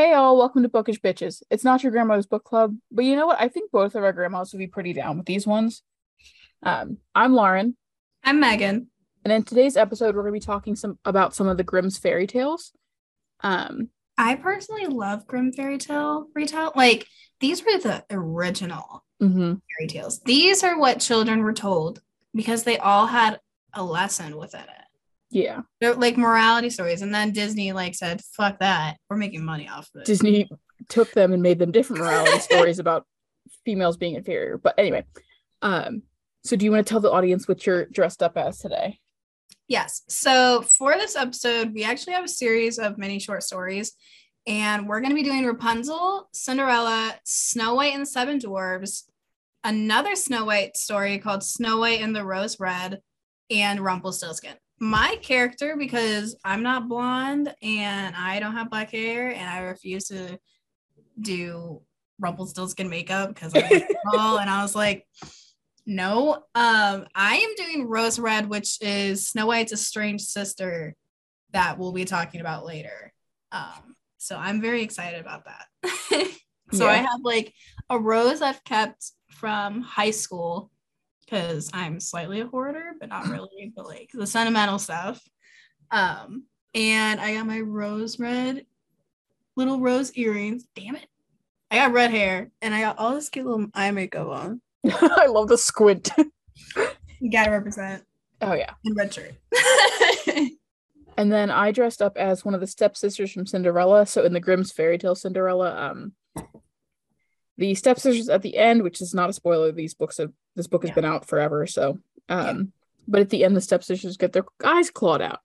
Hey all, welcome to Bookish Bitches. It's not your grandmother's book club, but you know what? I think both of our grandmas would be pretty down with these ones. Um, I'm Lauren, I'm Megan. and in today's episode, we're going to be talking some about some of the Grimm's fairy tales. Um, I personally love Grimm fairy tale retell. Like these were the original mhm. fairy tales. These are what children were told because they all had a lesson within it. Yeah, They're like morality stories. And then Disney like said, fuck that. We're making money off of it. Disney took them and made them different morality stories about females being inferior. But anyway, um, so do you want to tell the audience what you're dressed up as today? Yes. So for this episode, we actually have a series of mini short stories, and we're going to be doing Rapunzel, Cinderella, Snow White and the Seven Dwarves, another Snow White story called Snow White and the Rose Red, and Rumpelstiltskin. My character, because I'm not blonde and I don't have black hair, and I refuse to do Rumpelstiltskin makeup because I'm tall, and I was like, no, um, I am doing Rose Red, which is Snow White's estranged sister that we'll be talking about later. Um, so I'm very excited about that. so I have like a rose I've kept from high school because I'm slightly a hoarder, but not really, but like the sentimental stuff. Um, and I got my rose red little rose earrings. Damn it. I got red hair and I got all this cute little eye makeup on. I love the squint. You gotta represent oh yeah. in red shirt. And then I dressed up as one of the stepsisters from Cinderella. So in the Grimm's fairy tale Cinderella, um, the stepsisters at the end, which is not a spoiler, these books have this book has Yeah. been out forever. So, um, but at the end, the stepsisters get their eyes clawed out.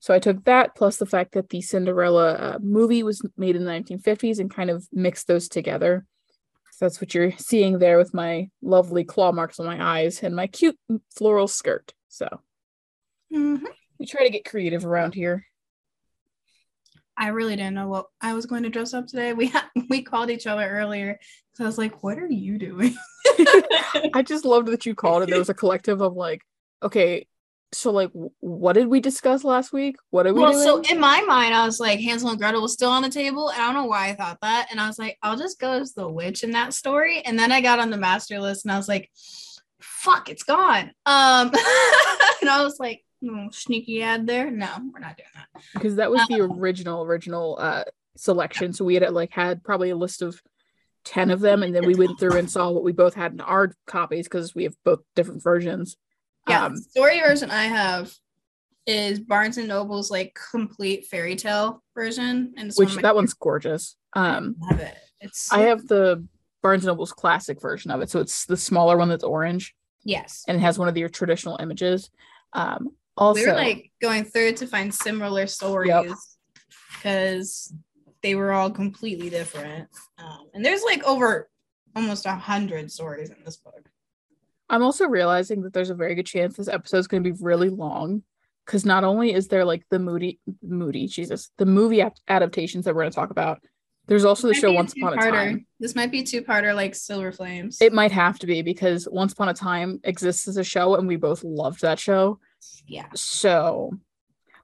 So I took that plus the fact that the Cinderella uh, movie was made in the 1950s and kind of mixed those together. So that's what you're seeing there with my lovely claw marks on my eyes and my cute floral skirt. So Mhm. we try to get creative around here. I really didn't know what I was going to dress up today. We ha- we called each other earlier, so I was like, "What are you doing?" I just loved that you called it. There was a collective of like, okay, so like, what did we discuss last week? What did we well, do? so in my mind, I was like, Hansel and Gretel was still on the table, and I don't know why I thought that. And I was like, I'll just go as the witch in that story. And then I got on the master list, and I was like, "Fuck, it's gone." Um, and I was like, "No sneaky ad there. No, we're not doing that." because that was the original original uh selection. So we had like had probably a list of ten of them, and then we went through and saw what we both had in our copies because we have both different versions. Yeah, Um, story version I have is Barnes and Noble's like complete fairy tale version, and it's one which my that one's gorgeous. Um, I love it. It's I have the Barnes and Noble's classic version of it, so it's the smaller one that's orange yes. and it has one of your traditional images. Um, also, we were like going through to find similar stories because they were all completely different. Um, and there's like over almost a hundred stories in this book. I'm also realizing that there's a very good chance this episode is going to be really long because not only is there like the moody, moody, Jesus, the movie ap- adaptations that we're going to talk about, there's also the show Once Upon a. Time. This might be two parter like Silver Flames. It might have to be because Once Upon a Time exists as a show and we both loved that show. Yeah. So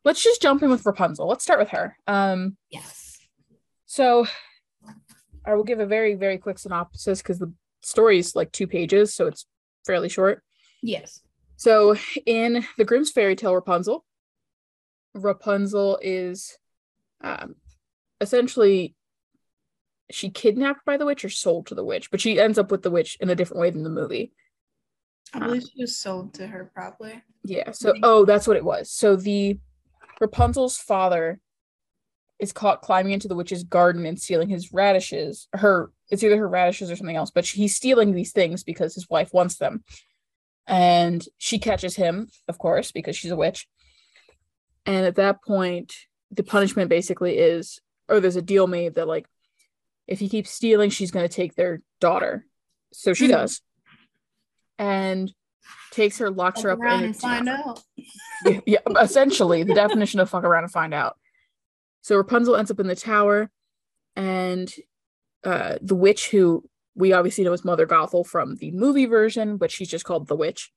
let's just jump in with Rapunzel. Let's start with her. Um, Yes. so I will give a very, very quick synopsis because the story is like two pages, so it's fairly short. Yes. So in the Grimm's fairy tale Rapunzel, Rapunzel is um, essentially she kidnapped by the witch or sold to the witch, but she ends up with the witch in a different way than the movie. I believe she was sold to her probably. Yeah. So oh, that's what it was. So the Rapunzel's father is caught climbing into the witch's garden and stealing his radishes. Her it's either her radishes or something else, but he's stealing these things because his wife wants them. And she catches him, of course, because she's a witch. And at that point, the punishment basically is, or there's a deal made that like, if he keeps stealing, she's going to take their daughter. So she Mhm. does, and takes her, locks her up around and find out. yeah, yeah, essentially the definition of fuck around and find out. So Rapunzel ends up in the tower, and uh, the witch, who we obviously know as Mother Gothel from the movie version, but she's just called the witch,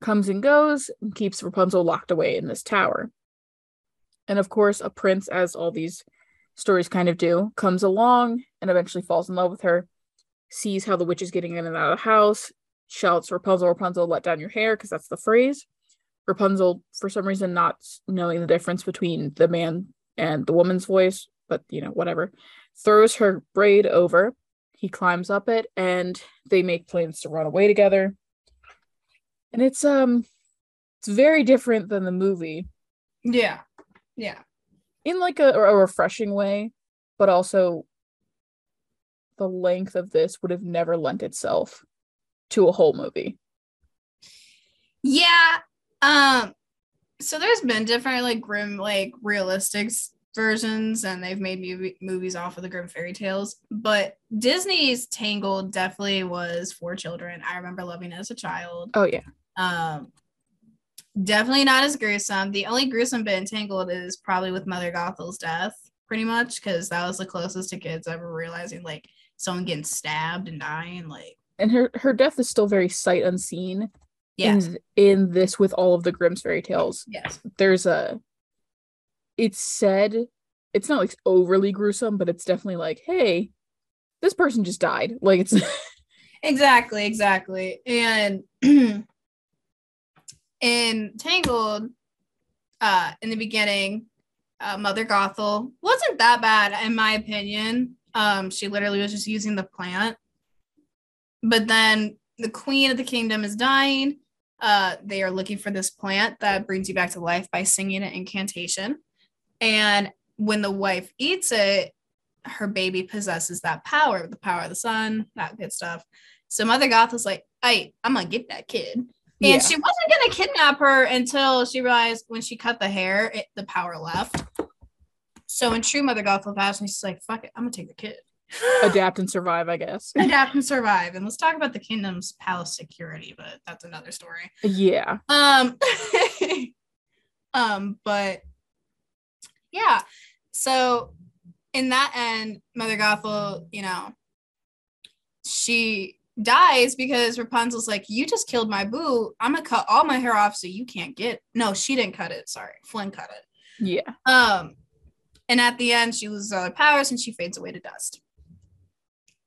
comes and goes and keeps Rapunzel locked away in this tower. And of course, a prince, as all these stories kind of do, comes along and eventually falls in love with her, sees how the witch is getting in and out of the house, shouts, Rapunzel, Rapunzel, let down your hair, because that's the phrase. Rapunzel, for some reason, not knowing the difference between the man and the woman's voice, but you know, whatever, throws her braid over. He climbs up it and they make plans to run away together. And it's um it's very different than the movie Yeah. Yeah. in like a, a refreshing way, but also the length of this would have never lent itself to a whole movie. Yeah. Um so there's been different like grim like realistic versions and they've made movie, movies off of the Grimm fairy tales but disney's tangled definitely was for children i remember loving it as a child Oh yeah. um definitely not as gruesome the only gruesome bit in tangled is probably with mother gothel's death pretty much because that was the closest to kids ever realizing like someone getting stabbed and dying like And her her death is still very sight unseen yes in in this with all of the Grimm's fairy tales. yes There's a it's said it's not like overly gruesome, but it's definitely like, hey, this person just died. Like it's Exactly, exactly. And in Tangled, uh, in the beginning, uh, Mother Gothel wasn't that bad, in my opinion. Um, she literally was just using the plant. But then the queen of the kingdom is dying. Uh, they are looking for this plant that brings you back to life by singing an incantation. And when the wife eats it, her baby possesses that power, the power of the sun, that good stuff. So Mother Goth was like, "Hey, I'm gonna get that kid," and Yeah. she wasn't gonna kidnap her until she realized when she cut the hair, it, the power left. So in true Mother Gothel fashion, she's like, "Fuck it, I'm gonna take the kid." Adapt and survive, I guess. Adapt and survive. And let's talk about the kingdom's palace security, but that's another story. Yeah. Um, um, but yeah, so in that end, Mother Gothel, you know, she dies because Rapunzel's like, You just killed my boo. I'm gonna cut all my hair off so you can't get no, she didn't cut it. Sorry, Flynn cut it. Yeah. Um, and at the end, she loses all her powers and she fades away to dust.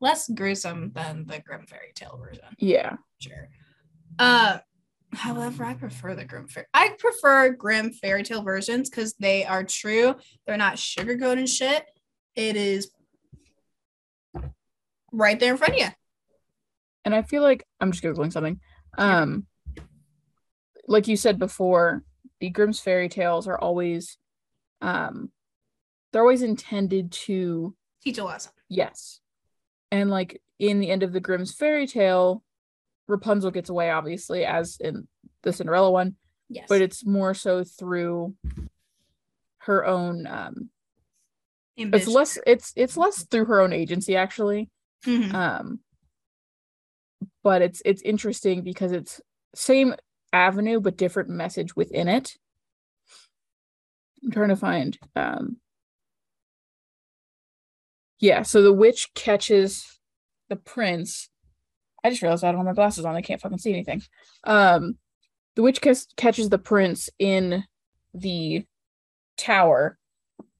Less gruesome than the Grimm fairy tale version Yeah. sure. Uh, however, I prefer the Grimm fairy. I prefer Grimm fairy tale versions because they are true. They're not sugarcoating shit. It is right there in front of you. and I feel like I'm just googling something. Um, like you said before, the Grimm's fairy tales are always, um, they're always intended to Teach a lesson. yes, and like in the end of the Grimm's fairy tale, Rapunzel gets away, obviously, as in the Cinderella one, Yes. but it's more so through her own. Um, it's less. It's it's less through her own agency, actually. Mhm. um but it's it's interesting because it's same avenue but different message within it i'm trying to find um yeah so the witch catches the prince i just realized i don't have my glasses on i can't fucking see anything um the witch cas- catches the prince in the tower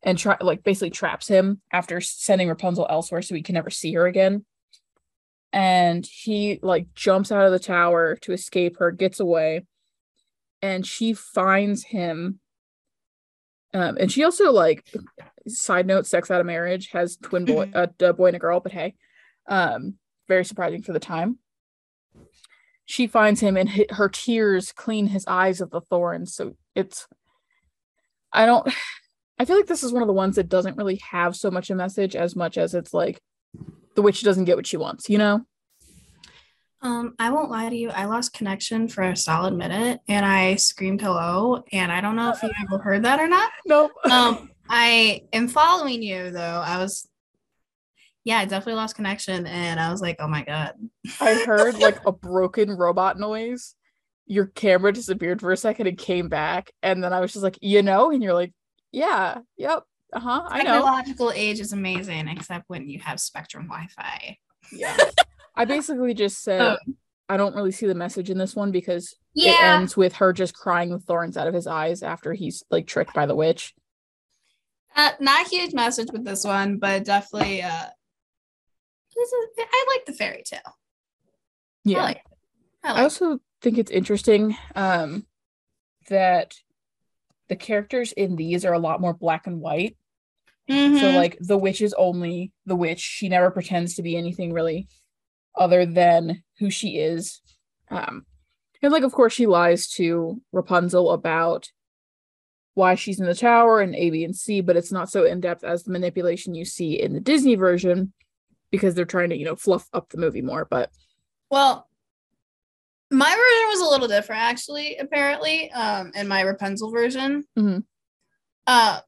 and try like basically traps him after sending Rapunzel elsewhere so he can never see her again. And he like jumps out of the tower to escape her, gets away, and she finds him. Um, and she also like side note, sex out of marriage has twin boy, Mhm. a, a boy and a girl, but hey, um, very surprising for the time. She finds him, and hi- her tears clean his eyes of the thorns. So it's, I don't, I feel like this is one of the ones that doesn't really have so much a message as much as it's like the witch doesn't get what she wants, you know? Um, I won't lie to you. I lost connection for a solid minute and I screamed hello. And I don't know if you ever heard that or not. Nope. Um, I am following you though. I was, yeah, I definitely lost connection, and I was like, oh my god. I heard like a broken robot noise. Your camera disappeared for a second and came back. And then I was just like, you know? And you're like, yeah, yep. Uh-huh. I know. Technological age is amazing, except when you have Spectrum Wi-Fi. Yeah. I basically just said Um, I don't really see the message in this one because it ends with her just crying the thorns out of his eyes after he's like tricked by the witch. Uh, not a huge message with this one, but definitely uh this is, I like the fairy tale. Yeah. I like it. I I like it. also think it's interesting um, that the characters in these are a lot more black and white. So Mhm. like the witch is only the witch. She never pretends to be anything really other than who she is. Um, and like of course she lies to Rapunzel about why she's in the tower and A, B, and C, but it's not so in depth as the manipulation you see in the Disney version because they're trying to, you know, fluff up the movie more. But Well, my version was a little different, actually. Apparently, um, in my Rapunzel version, Mhm. uh,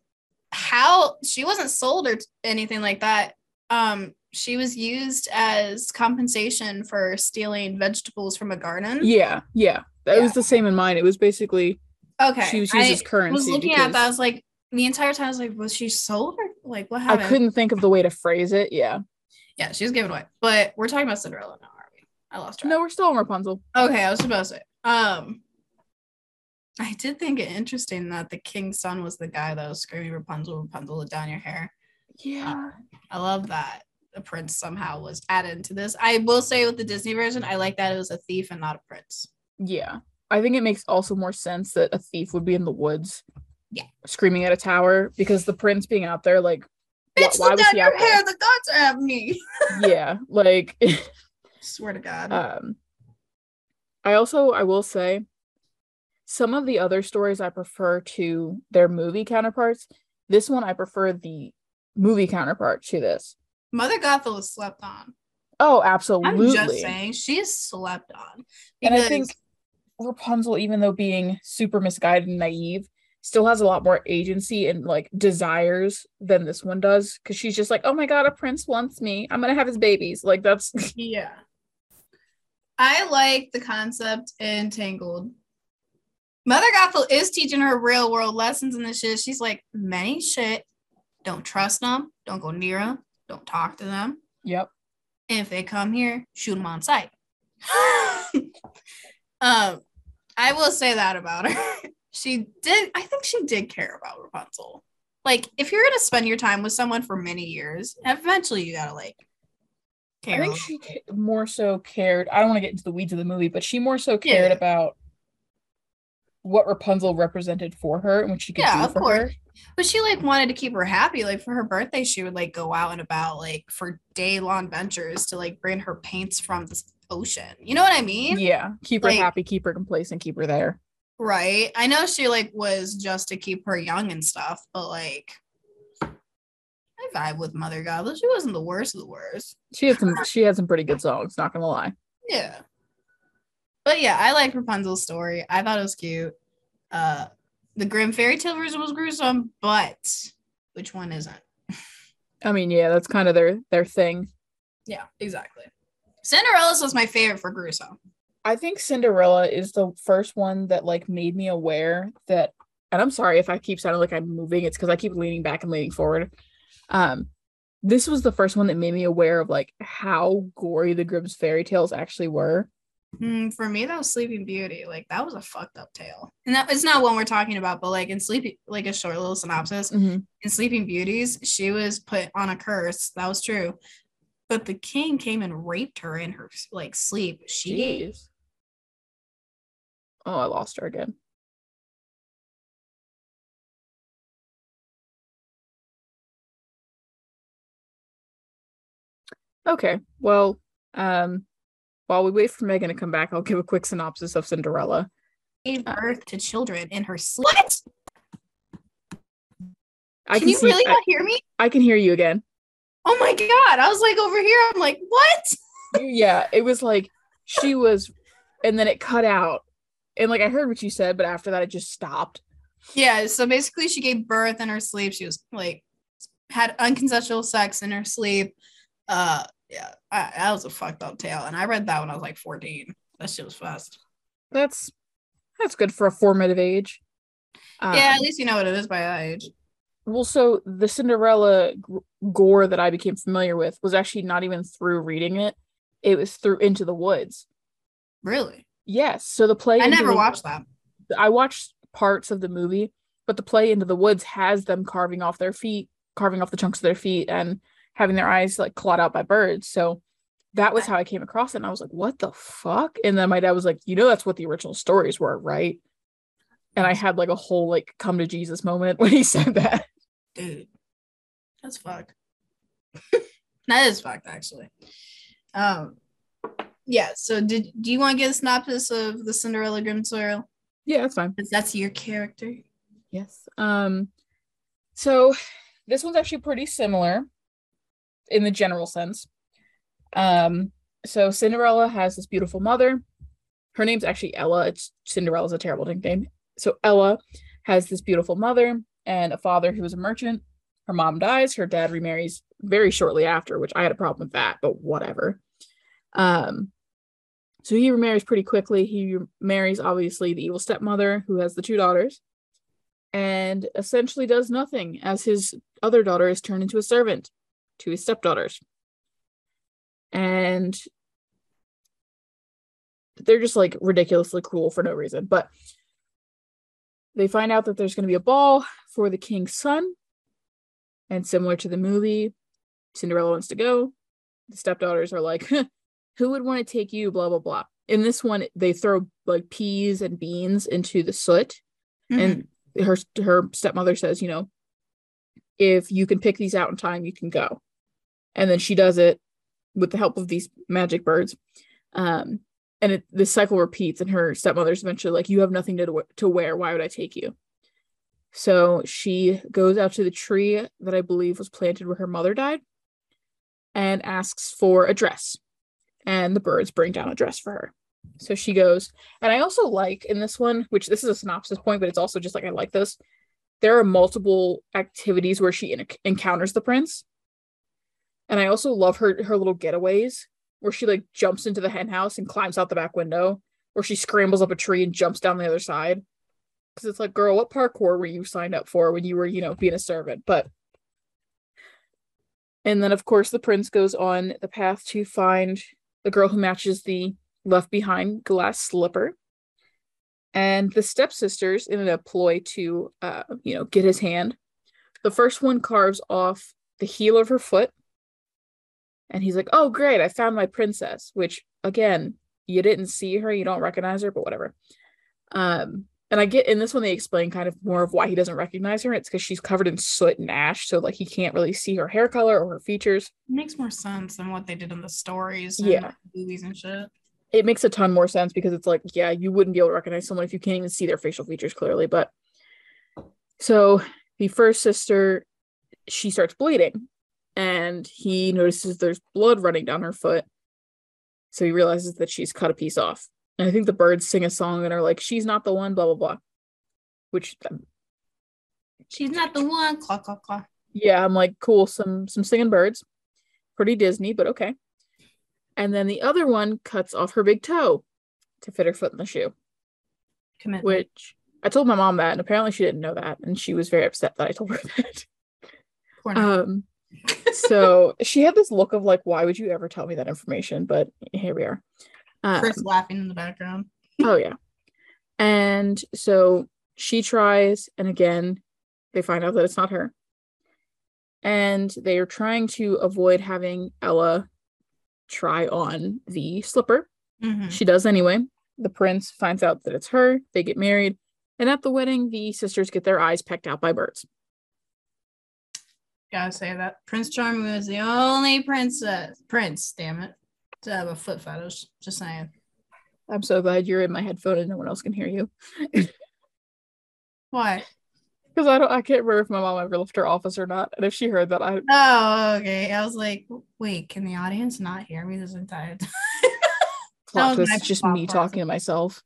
how she wasn't sold or anything like that. Um, she was used as compensation for stealing vegetables from a garden. yeah, yeah. That was the same in mine. It was basically Okay, she was used as I currency was looking at that. I was like, the entire time, I was like, was she sold or like what happened? I couldn't think of the way to phrase it. Yeah. Yeah, she was given away. But we're talking about Cinderella now, are we? I lost track. No, we're still on Rapunzel. Okay, I was supposed to say. Um, I did think it interesting that the king's son was the guy that was screaming Rapunzel, Rapunzel, down your hair. Yeah. I love that the prince somehow was added into this. I will say with the Disney version, I like that it was a thief and not a prince. Yeah. I think it makes also more sense that a thief would be in the woods. Yeah. Screaming at a tower because the prince being out there, like, Bitch, why let was down he your out there? The gods are at me. yeah. Like, Swear to God. um, I also, I will say, some of the other stories I prefer to their movie counterparts. This one, I prefer the movie counterpart to this. Mother Gothel was slept on. Oh, absolutely. I'm just saying, she's slept on. And I think Rapunzel, even though being super misguided and naive, still has a lot more agency and like desires than this one does. Cause she's just like, oh my god, a prince wants me. I'm gonna have his babies. Like that's Yeah. I like the concept in Tangled. Mother Gothel is teaching her real world lessons in this shit. She's like, many shit. Don't trust them. Don't go near them. Don't talk to them. yep. And if they come here, shoot them on sight. um, I will say that about her. she did, I think she did care about Rapunzel. Like, if you're gonna spend your time with someone for many years, eventually you gotta like care. I think she more so cared. I don't want to get into the weeds of the movie, but she more so cared Yeah. about what Rapunzel represented for her and what she could Yeah, do of for course. her. But she like wanted to keep her happy. Like for her birthday, she would like go out and about like for day long ventures to like bring her paints from the ocean. You know what I mean? Yeah. Keep her Like- happy, keep her complacent, keep her there. Right. I know she like was just to keep her young and stuff, but like I vibe with Mother Gothel. She wasn't the worst of the worst. She had some she had some pretty good songs, not gonna lie. Yeah. But yeah, I like Rapunzel's story. I thought it was cute. Uh the Grimm fairy tale version was gruesome, but which one isn't? I mean, yeah, that's kind of their their thing. Yeah, exactly. Cinderella's was my favorite for gruesome. I think Cinderella is the first one that like made me aware that and I'm sorry if I keep sounding like I'm moving, it's because I keep leaning back and leaning forward. Um this was the first one that made me aware of like how gory the Grimm's fairy tales actually were. Hmm, for me, that was Sleeping Beauty. Like that was a fucked up tale, and that it's not one we're talking about. But like in Sleeping, like a short little synopsis Mhm. in Sleeping Beauties, she was put on a curse. That was true, but the king came and raped her in her like sleep. She Jeez. Oh, I lost her again. Okay, well, um, while we wait for Megan to come back, I'll give a quick synopsis of Cinderella. gave birth to children in her sleep. What? I can, you see, really I, not hear me? I can hear you again. Oh my god! I was like over here. I'm like, what? yeah, it was like she was, and then it cut out, and like I heard what you said, but after that, it just stopped. Yeah. So basically, she gave birth in her sleep. She was like had unconsensual sex in her sleep. Uh, yeah, I, that was a fucked up tale, and I read that when I was like 14. That shit was fast. That's that's good for a formative age. Um, yeah, at least you know what it is by that age. Well, so the Cinderella g- gore that I became familiar with was actually not even through reading it. It was through Into the Woods. Really? Yes. So the play. I Into never the- watched that. I watched parts of the movie. but the play into the woods has them carving off their feet, carving off the chunks of their feet, and having their eyes like clawed out by birds. So that was how I came across it. And I was like, what the fuck? And then my dad was like, you know, that's what the original stories were, right? And I had like a whole like come to Jesus moment when he said that. Dude, that's fucked. that is fucked, actually. Um, yeah. So, did do you want to get a synopsis of the Cinderella Grimm story? Yeah, that's fine. Because that's your character. Yes. Um, so this one's actually pretty similar in the general sense. Um, so Cinderella has this beautiful mother. Her name's actually Ella. It's Cinderella's a terrible nickname. So Ella has this beautiful mother and a father who is a merchant. Her mom dies. Her dad remarries very shortly after, which I had a problem with that, but whatever. Um, so he remarries pretty quickly. He marries obviously the evil stepmother who has the two daughters, and essentially does nothing as his other daughter is turned into a servant to his stepdaughters. And they're just like ridiculously cruel for no reason. But they find out that there's going to be a ball for the king's son. And similar to the movie, Cinderella wants to go. The stepdaughters are like, who would want to take you? Blah, blah, blah. In this one, they throw like peas and beans into the soot. Mm-hmm. And her her stepmother says, you know, if you can pick these out in time, you can go. And then she does it with the help of these magic birds. Um, and it, the cycle repeats, and her stepmother's eventually like, You have nothing to, to wear. Why would I take you? So she goes out to the tree that I believe was planted where her mother died and asks for a dress. And the birds bring down a dress for her. So she goes, and I also like in this one, which this is a synopsis point, but it's also just like I like this. There are multiple activities where she in- encounters the prince. And I also love her her little getaways where she like jumps into the hen house and climbs out the back window, or she scrambles up a tree and jumps down the other side. Because it's like, girl, what parkour were you signed up for when you were, you know, being a servant? But and then of course the prince goes on the path to find the girl who matches the left behind glass slipper. And the stepsisters, in a ploy to, uh, you know, get his hand, the first one carves off the heel of her foot and he's like, "Oh, great! I found my princess." Which again, you didn't see her, you don't recognize her, but whatever. Um, and I get in this one they explain kind of more of why he doesn't recognize her. It's because she's covered in soot and ash, so like he can't really see her hair color or her features. It makes more sense than what they did in the stories, yeah, movies and shit. It makes a ton more sense because it's like, yeah, you wouldn't be able to recognize someone if you can't even see their facial features clearly. But so the first sister, she starts bleeding, and he notices there's blood running down her foot. So he realizes that she's cut a piece off. And I think the birds sing a song and are like, she's not the one, blah, blah, blah. Which um, she's not the one. Claw, claw, claw. Yeah, I'm like, cool, some some singing birds. Pretty Disney, but okay. And then the other one cuts off her big toe to fit her foot in the shoe. Commitment. Which I told my mom that, and apparently she didn't know that, and she was very upset that I told her that. um, so she had this look of like, why would you ever tell me that information? But here we are. Um, Chris laughing in the background. oh yeah. And so she tries, and again, they find out that it's not her. And they are trying to avoid having Ella try on the slipper. Mm-hmm. She does anyway. The prince finds out that it's her. They get married. And at the wedding, the sisters get their eyes pecked out by birds. Gotta say that Prince Charming was the only princess, prince, damn it, to have a foot fetish. Just saying. I'm so glad you're in my headphone and no one else can hear you. Why? Because I don't, I can't remember if my mom ever left her office or not, and if she heard that, I. Oh, okay. I was like, wait, can the audience not hear me this entire time? Plot twist, it's just me talking to myself.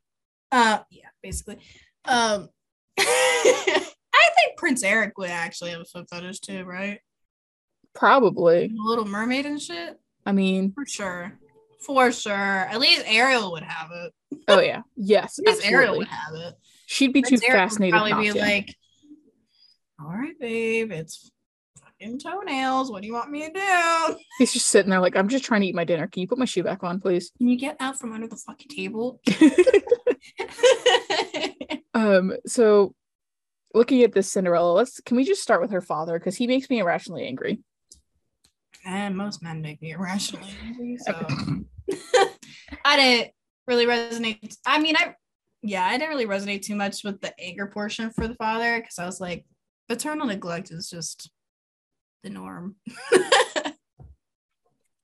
Uh, yeah, basically. Um. I think Prince Eric would actually have a foot fetish too, right? Probably. The Little Mermaid and shit. I mean, for sure, for sure. At least Ariel would have it. Oh yeah, yes. At least Ariel would have it. She'd be Prince too Eric fascinated. Would probably be to. like, "All right, babe, it's fucking toenails. What do you want me to do?" He's just sitting there like, "I'm just trying to eat my dinner. Can you put my shoe back on, please?" Can you get out from under the fucking table? um. So looking at this Cinderella, let's can we just start with her father because he makes me irrationally angry. And most men make me irrationally angry. So I didn't really resonate. I mean, I yeah, I didn't really resonate too much with the anger portion for the father because I was like, paternal neglect is just the norm.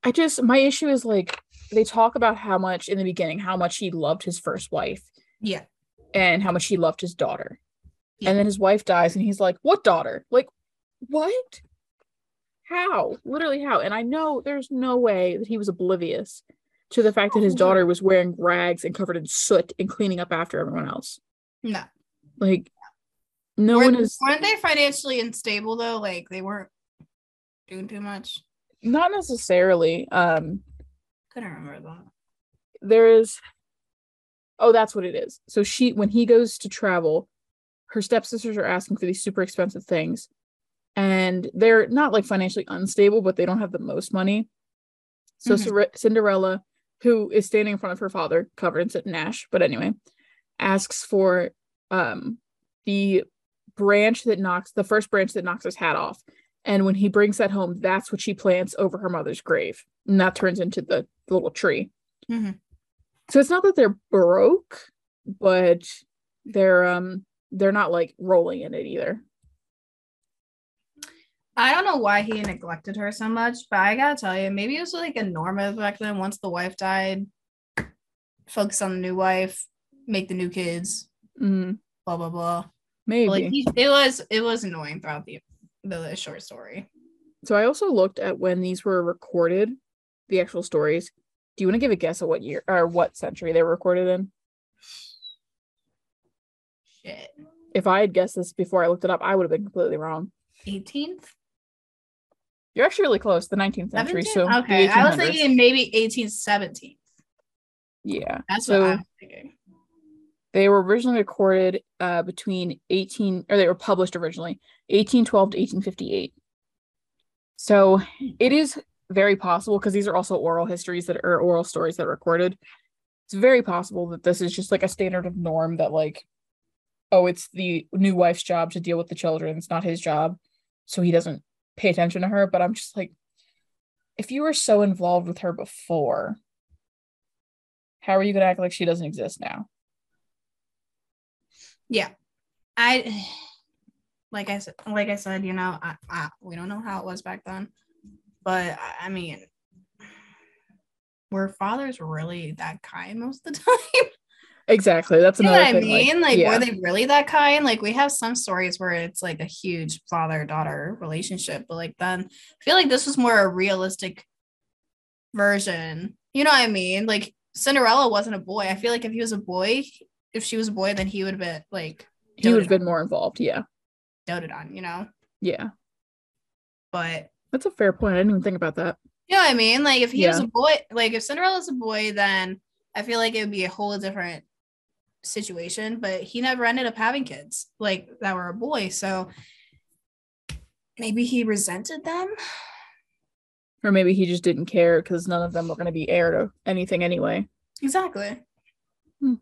I just my issue is like they talk about how much in the beginning how much he loved his first wife yeah. and how much he loved his daughter. Yeah. And then his wife dies and he's like, "What daughter? Like what? How? Literally how?" And I know there's no way that he was oblivious to the fact that his Oh, daughter was wearing rags and covered in soot and cleaning up after everyone else. No. Like no Were- one is weren't they financially unstable though? Like they weren't doing too much. not necessarily um Couldn't remember that. there is oh that's what it is so she when he goes to travel her stepsisters are asking for these super expensive things and they're not like financially unstable but they don't have the most money so Mhm. Cere- cinderella who is standing in front of her father covered in soot and ash but anyway asks for um the branch that knocks the first branch that knocks his hat off and when he brings that home that's what she plants over her mother's grave and that turns into the, the little tree Mhm. so it's not that they're broke but they're um they're not like rolling in it either I don't know why he neglected her so much, but I gotta tell you, maybe it was like a norm back then. Once the wife died, focus on the new wife, make the new kids, mm, blah blah blah. Maybe like he, it was it was annoying throughout the the short story. so i also looked at when these were recorded the actual stories do you want to give a guess at what year or what century they were recorded in Shit. if i had guessed this before i looked it up i would have been completely wrong 18th? you're actually really close the 19th century 17th? so okay. I was thinking maybe 1817. yeah That's so what I was thinking. They were originally recorded uh between 18 or they were published originally 1812 to 1858 so it is very possible because these are also oral histories that are oral stories that are recorded. It's very possible that this is just like a standard of norm that like oh it's the new wife's job to deal with the children it's not his job so he doesn't pay attention to her. But i'm just like if you were so involved with her before how are you going to act like she doesn't exist now Yeah. I like I said like I said, you know, I, I we don't know how it was back then. But I- mean were fathers really that kind most of the time? Exactly. That's you know another what I thing. mean? Like, yeah. were they really that kind? Like, we have some stories where it's like a huge father daughter relationship, but like, then I feel like this was more a realistic version. You know what I mean? Like, Cinderella wasn't a boy. I feel like if he was a boy, if she was a boy, then he would have been like he would have been more involved. Yeah. doted on, you know? Yeah. But That's a fair point. I didn't even think about that. you know what I mean? Like, if he was a boy, like, if Cinderella's a boy, then I feel like it would be a whole different situation. But he never ended up having kids, like, that were a boy. So maybe he resented them. Or maybe he just didn't care because none of them were going to be heir to anything anyway. Exactly. Hmm.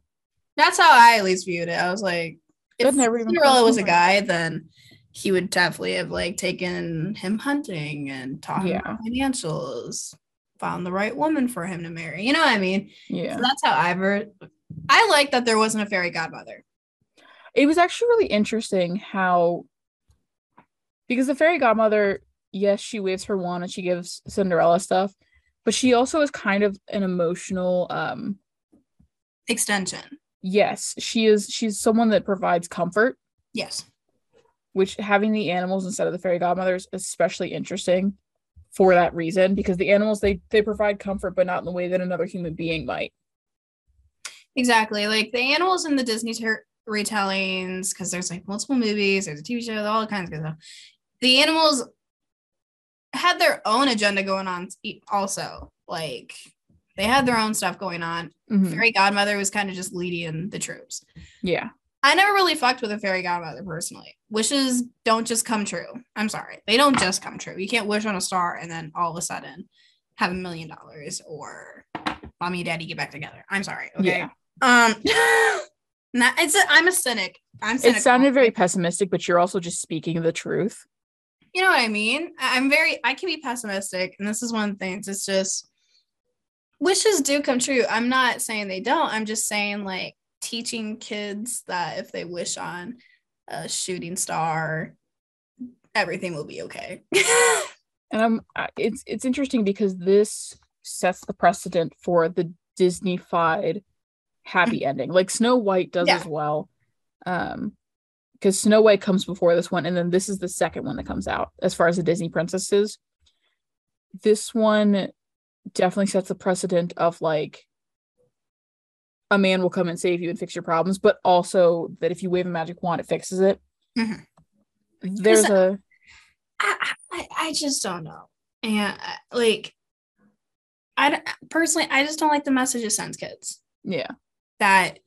That's how I at least viewed it. I was like, if Cinderella was a guy, then he would definitely have like taken him hunting and him Yeah. about financials, found the right woman for him to marry. You know what I mean? Yeah. So that's how I ver- I like that there wasn't a fairy godmother. It was actually really interesting how, because the fairy godmother, yes, she waves her wand and she gives Cinderella stuff, but she also is kind of an emotional, um, Extension. Yes, she is, she's someone that provides comfort, Yes. which having the animals instead of the fairy godmother is especially interesting for that reason because the animals they they provide comfort but not in the way that another human being might Exactly. Like the animals in the Disney ter- retellings, because there's like multiple movies, there's a TV show, all kinds of good stuff. The animals had their own agenda going on also. Like they had their own stuff going on. Mhm. Fairy Godmother was kind of just leading the troops. yeah I never really fucked with a fairy godmother personally. Wishes don't just come true. I'm sorry. They don't just come true. You can't wish on a star and then all of a sudden have a million dollars or mommy and daddy get back together. I'm sorry. Okay. Yeah. Um Not, it's a, I'm a cynic. I'm cynical. It sounded very pessimistic, but you're also just speaking the truth. You know what I mean? I'm very. I can be pessimistic, and this is one of the things. It's just wishes do come true. I'm not saying they don't. I'm just saying like teaching kids that if they wish on a shooting star, everything will be okay. And I'm it's it's interesting because this sets the precedent for the Disney-fied happy ending. Like Snow White does Yeah. as well. Um because Snow White comes before this one, and then this is the second one that comes out as far as the Disney princesses. This one definitely sets the precedent of like a man will come and save you and fix your problems, but also that if you wave a magic wand, it fixes it. Mhm. There's a I, I, I just don't know. And uh, like, I personally, I just don't like the message it sends kids. yeah. That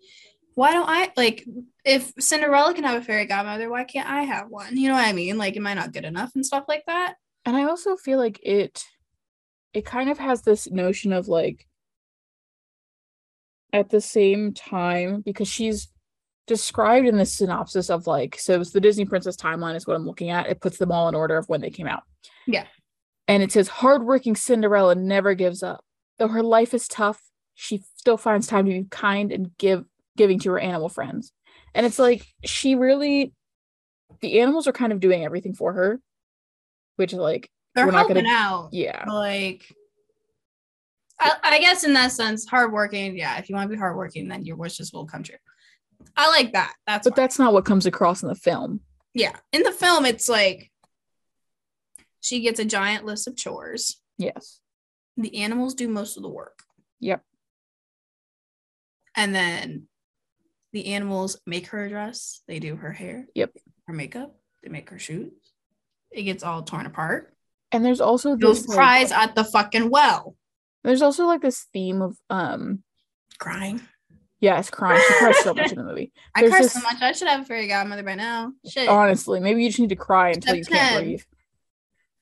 why don't I like if Cinderella can have a fairy godmother, why can't I have one? You know what I mean? Like, am I not good enough and stuff like that? and i also feel like it it kind of has this notion of like at the same time because she's described in the synopsis of like so it's the disney princess timeline is what i'm looking at. It puts them all in order of when they came out. Yeah. and it says hardworking cinderella never gives up. Though her life is tough she still finds time to be kind and give giving to her animal friends. And it's like she really the animals are kind of doing everything for her which like They're We're gonna- helping out. yeah Like, I, I guess in that sense, hardworking. Yeah, if you want to be hardworking, then your wishes will come true. I like that. That's but fine. that's not what comes across in the film yeah. In the film, it's like she gets a giant list of chores. yes The animals do most of the work. Yep. And then the animals make her a dress. They do her hair. Yep. Her makeup. They make her shoes. It gets all torn apart. And there's also Those this like, cries at the fucking well. there's also like this theme of um Crying. yes crying she cries so much in the movie I There's cry this- so much. I should have a fairy godmother by now. Shit. honestly maybe you just need to cry until you Step can't breathe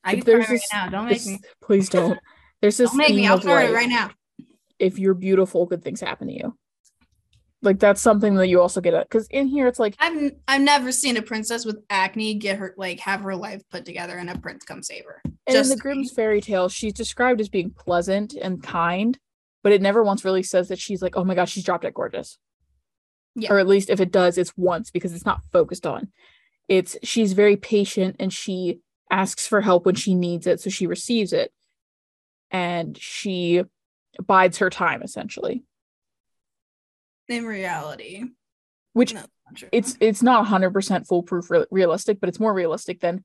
I can cry there's right now. Don't make this- me. please don't there's this Don't make me. I'll it right now. if you're beautiful good things happen to you like that's something that you also get at because in here it's like I've I've never seen a princess with acne get her like have her life put together and a prince come save her. and in the Grimm's fairy tale, she's described as being pleasant and kind, but it never once really says that she's like, oh my gosh, she's dropped dead gorgeous. Yeah. Or at least if it does, it's once because it's not focused on. It's she's very patient and she asks for help when she needs it, so she receives it. And she bides her time essentially. In reality. Which No, it's it's not 100% foolproof re- realistic, but it's more realistic than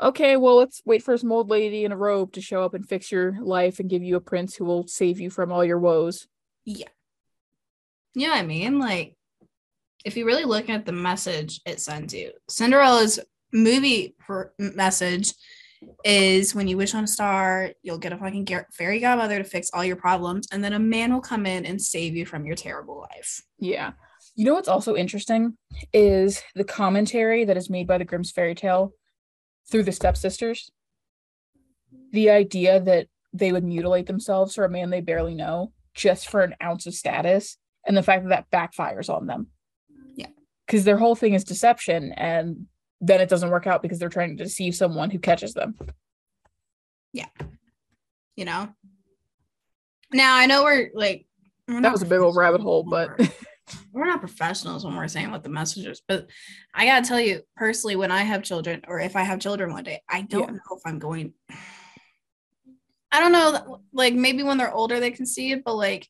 okay, well, let's wait for some old lady in a robe to show up and fix your life and give you a prince who will save you from all your woes. Yeah. You know what I mean? Like, if you really look at the message it sends you, Cinderella's movie for message is when you wish on a star, you'll get a fucking fairy godmother to fix all your problems, and then a man will come in and save you from your terrible life. Yeah. You know what's also interesting is the commentary that is made by the Grimm's fairy tale through the stepsisters. The idea that they would mutilate themselves for a man they barely know just for an ounce of status, and the fact that that backfires on them. Yeah. Because their whole thing is deception, and then it doesn't work out because they're trying to deceive someone who catches them. Yeah. You know. Now I know we're like we're That was a big old rabbit hole, but we're not professionals when we're saying what the message is. But I gotta tell you personally, when I have children, or if I have children one day, I don't Yeah. know if I'm going. I don't know, like maybe when they're older they can see it, but like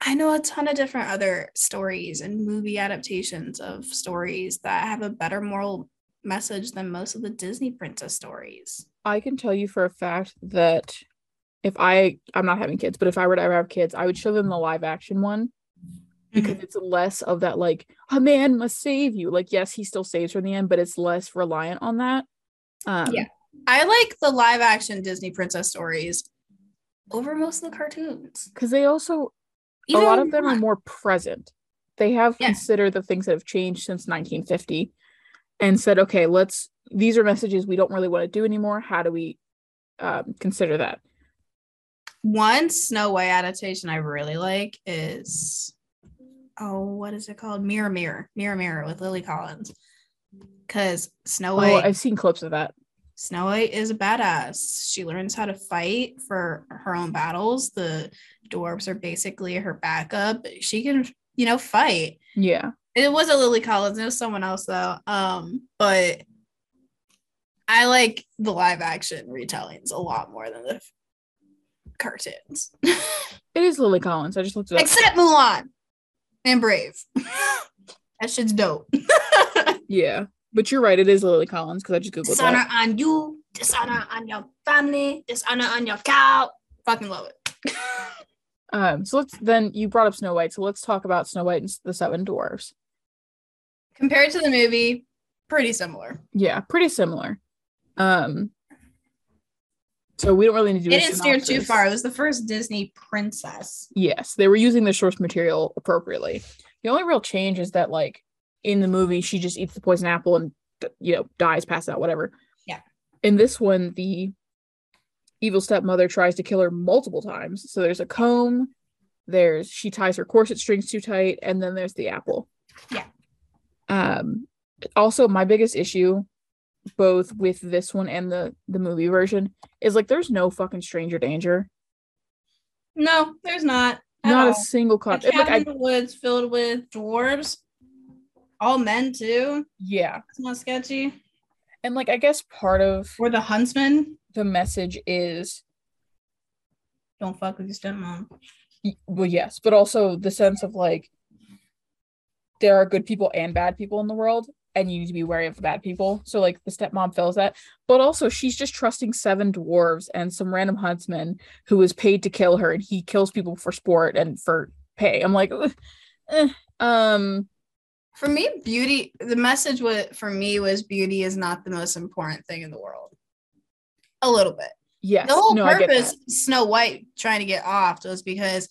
I know a ton of different other stories and movie adaptations of stories that have a better moral message than most of the Disney princess stories. I can tell you for a fact that if I I'm not having kids, but if I were to ever have kids, I would show them the live action one because it's less of that like a man must save you. Like yes, he still saves her in the end, but it's less reliant on that. Um, Yeah. I like the live action Disney princess stories over most of the cartoons. because they also Even a lot of them are more present. They have Yeah. considered the things that have changed since 1950 and said, okay, let's these are messages we don't really want to do anymore. How do we um, consider that? One Snow White adaptation I really like is oh, what is it called? Mirror Mirror, Mirror Mirror with Lily Collins. Because Snow White. Oh, White, I've seen clips of that. Snow White is a badass. She learns how to fight for her own battles. The dwarves are basically her backup. She can, you know, fight. Yeah. It was a Lily Collins, it was someone else though. Um, but I like the live action retellings a lot more than the cartoons. It is Lily Collins. I just looked it up. Except Mulan and Brave. that shit's dope. yeah. But you're right, it is Lily Collins because I just googled dishonor that. on you, dishonor on your family, dishonor on your cow. Fucking love it. Um, so let's then you brought up Snow White, so let's talk about Snow White and the Seven Dwarfs. Compared to the movie, pretty similar. Yeah, pretty similar. Um, so we don't really need to do. A didn't steer too far. It was the first Disney princess. Yes, they were using the source material appropriately. The only real change is that, like, in the movie, she just eats the poison apple and you know dies, passes out, whatever. Yeah. In this one, the evil stepmother tries to kill her multiple times. So there's a comb, there's she ties her corset strings too tight, and then there's the apple. Yeah. Um. Also, my biggest issue, both with this one and the the movie version, is like there's no fucking stranger danger. No, there's not. Not all. a single A cop. cabin Like, I, in the woods filled with dwarves. All men too. yeah. It's not sketchy. And like I guess part of Or the huntsman. the message is Don't fuck with your stepmom. well yes, but also the sense of like there are good people and bad people in the world and you need to be wary of the bad people. So like the stepmom feels that, but also she's just trusting seven dwarves and some random huntsman who is paid to kill her and he kills people for sport and for pay. I'm like eh, um For me, beauty, the message was for me was beauty is not the most important thing in the world. A little bit. yes. the whole no, purpose. Snow White trying to get off was because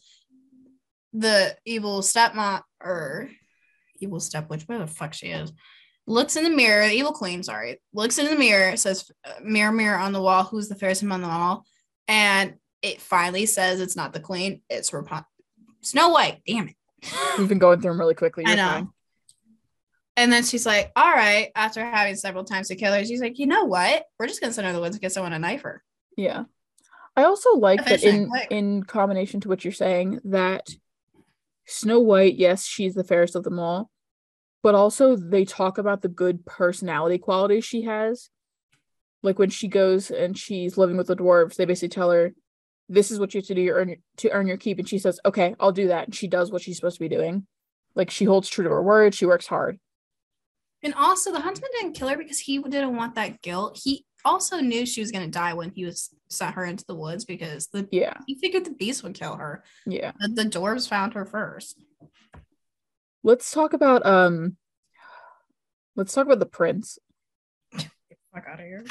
the evil stepmom or evil step witch, where the fuck she is, looks in the mirror. The evil queen, sorry, looks in the mirror, says, "Mirror, mirror on the wall, who's the fairest on the wall?" And it finally says it's not the queen, it's Rapun- Snow White. Damn it. We've been going through them really quickly. I know. fine. And then she's like, all right, after having several times to kill her, she's like, you know what? We're just gonna send her to the woods and get someone to knife her. Yeah. I also like that in in combination to what you're saying that Snow White, yes, she's the fairest of them all, but also they talk about the good personality qualities she has. Like when she goes and she's living with the dwarves, they basically tell her, "This is what you have to do to earn to earn your keep," and she says, "Okay, I'll do that." And she does what she's supposed to be doing. Like she holds true to her word. She works hard. And also, the huntsman didn't kill her because he didn't want that guilt. He also knew she was gonna die when he was sent her into the woods because the Yeah, he figured the beast would kill her. yeah. The, the dwarves found her first. Let's talk about um. Let's talk about the prince. Fuck out of here.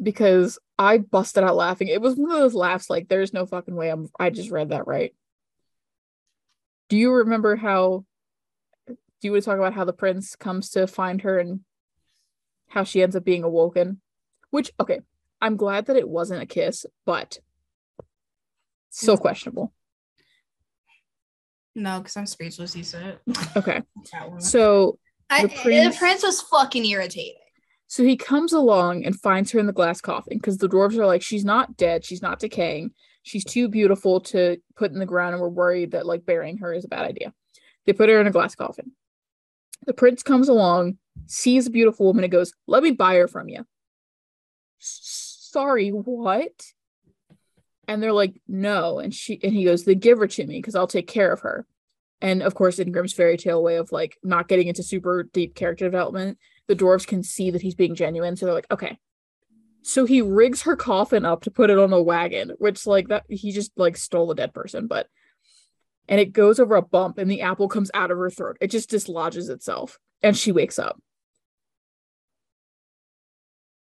because I busted out laughing. It was one of those laughs like there's no fucking way I'm I just read that right. Do you remember how do you want to talk about how the prince comes to find her and how she ends up being awoken? Which okay, I'm glad that it wasn't a kiss, but still Yes. questionable. No, because I'm speechless. You said Okay. So I, the the, prince- prince... was fucking irritating. So he comes along and finds her in the glass coffin because the dwarves are like, she's not dead, she's not decaying, she's too beautiful to put in the ground, and we're worried that like burying her is a bad idea. They put her in a glass coffin. The prince comes along, sees a beautiful woman, and goes, Let me buy her from you. Sorry, what? And they're like, No. And she and he goes, Then give her to me because I'll take care of her. And of course, in Grimm's fairy tale way of like not getting into super deep character development, the dwarves can see that he's being genuine. So they're like, okay. So he rigs her coffin up to put it on a wagon, which like that he just like stole a dead person, but and it goes over a bump and the apple comes out of her throat. It just dislodges itself and she wakes up.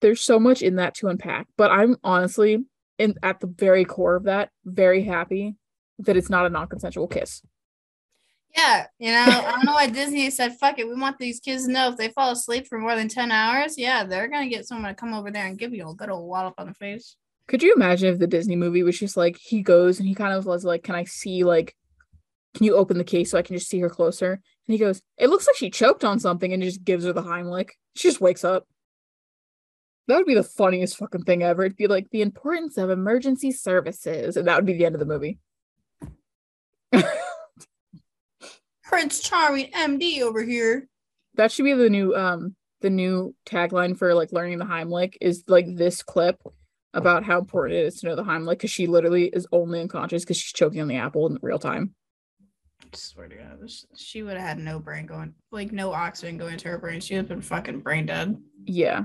There's so much in that to unpack, but I'm honestly in at the very core of that very happy that it's not a non-consensual kiss. Yeah, you know, I don't know why Disney said, fuck it. We want these kids to know if they fall asleep for more than 10 hours, yeah, they're going to get someone to come over there and give you a good old wallop on the face. Could you imagine if the Disney movie was just like he goes and he kind of was like, "Can I see like, can you open the case so I can just see her closer? And he goes, It looks like she choked on something and just gives her the Heimlich. She just wakes up. That would be the funniest fucking thing ever. It'd be like the importance of emergency services, and that would be the end of the movie. Prince Charming MD over here. That should be the new um the new tagline for like learning the Heimlich is like this clip about how important it is to know the Heimlich because she literally is only unconscious because she's choking on the apple in real time. I swear to God, she would have had no brain going, like no oxygen going to her brain. She would have been fucking brain dead. Yeah,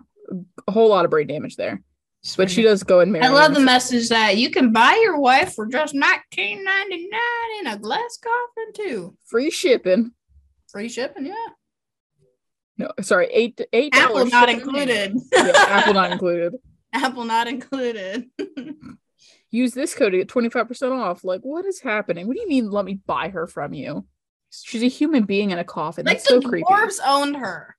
a whole lot of brain damage there. But she does go and marry. I love the message that you can buy your wife for just nineteen ninety nine in a glass coffin too. Free shipping. Free shipping, yeah. No, sorry, eight eight. Apple not included. yeah, Apple not included. Apple not included. Use this code to get twenty five percent off. Like, what is happening? What do you mean? Let me buy her from you? She's a human being in a coffin. Like That's the so creepy. dwarves owned her.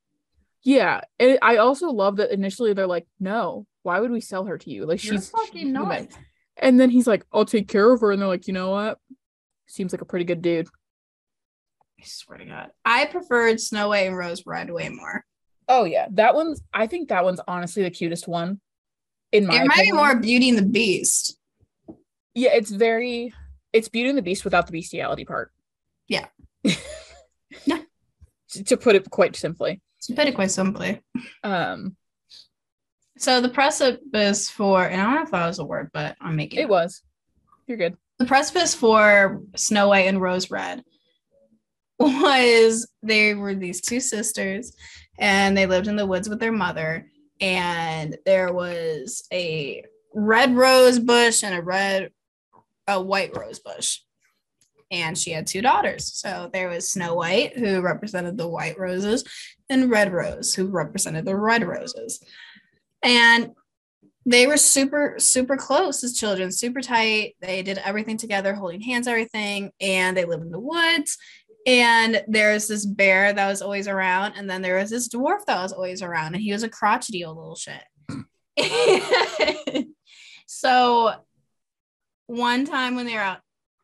Yeah, and I also love that initially they're like, "No, why would we sell her to you? Like You're she's fucking human." And then he's like, "I'll take care of her," and they're like, "You know what? Seems like a pretty good dude." I swear to God, I preferred Snow White and Rose Red way more. Oh yeah, that one's. I think that one's honestly the cutest one. In my, it might opinion. be more Beauty and the Beast. Yeah, it's very. It's Beauty and the Beast without the bestiality part. Yeah. yeah. to put it quite simply. To put it quite simply. Um. So the precipice for, and I don't know if that was a word, but I'm making it. It was. You're good. The precipice for Snow White and Rose Red was they were these two sisters and they lived in the woods with their mother and there was a red rose bush and a red a white rose bush. And she had two daughters. So there was snow white who represented the white roses and red rose who represented the red roses. And they were super super close as children super tight. They did everything together holding hands everything and they lived in the woods. And there's this bear that was always around, and then there was this dwarf that was always around, and he was a crotchety old little shit. so one time when they were out,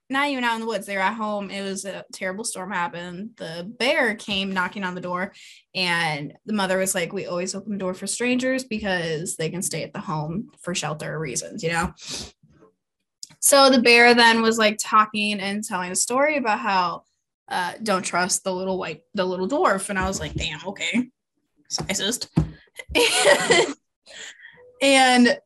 not even out in the woods, they were at home. It was a terrible storm happened. The bear came knocking on the door, and the mother was like, We always open the door for strangers because they can stay at the home for shelter reasons, you know? So the bear then was like talking and telling a story about how uh, don't trust the little white, the little dwarf. And I was like, damn, okay. And, and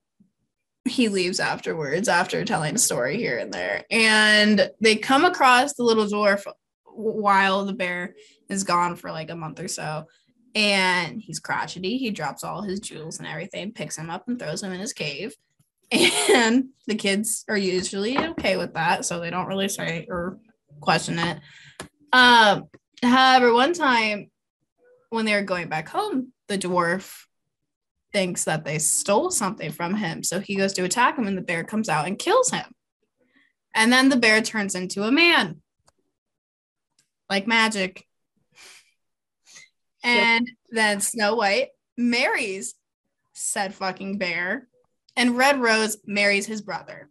he leaves afterwards after telling a story here and there. And they come across the little dwarf while the bear is gone for like a month or so. And he's crotchety. He drops all his jewels and everything, picks him up and throws him in his cave. And the kids are usually okay with that. So they don't really say or question it. Um, however, one time when they were going back home, the dwarf thinks that they stole something from him. So he goes to attack him, and the bear comes out and kills him. And then the bear turns into a man, like magic. And yep. then Snow White marries said fucking bear, and Red Rose marries his brother.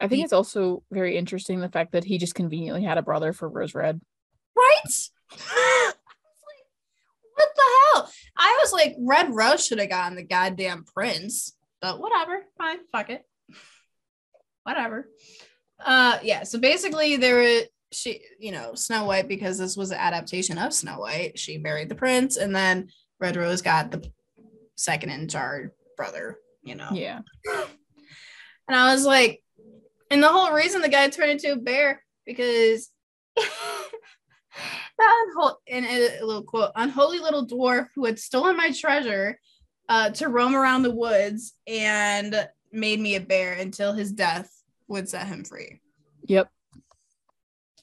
I think it's also very interesting the fact that he just conveniently had a brother for Rose Red. Right? what the hell? I was like, Red Rose should have gotten the goddamn prince, but whatever. Fine, fuck it. whatever. Uh, yeah. So basically, there was she, you know, Snow White because this was an adaptation of Snow White. She married the prince, and then Red Rose got the second in charge brother. You know. Yeah. And I was like, and the whole reason the guy turned into a bear because that unholy, in a little quote, unholy little dwarf who had stolen my treasure uh, to roam around the woods and made me a bear until his death would set him free. Yep.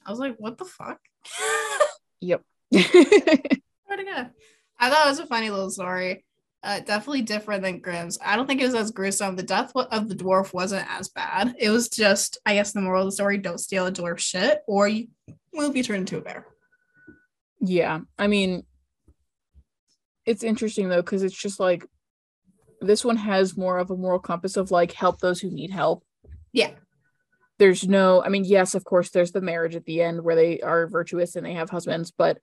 I was like, what the fuck? yep. Go? I thought it was a funny little story. Uh, definitely different than Grimm's. I don't think it was as gruesome. The death of the dwarf wasn't as bad. It was just, I guess, the moral of the story: don't steal a dwarf shit, or you will be turned into a bear. Yeah, I mean, it's interesting though because it's just like this one has more of a moral compass of like help those who need help. Yeah. there's no i mean yes of course there's the marriage at the end where they are virtuous and they have husbands but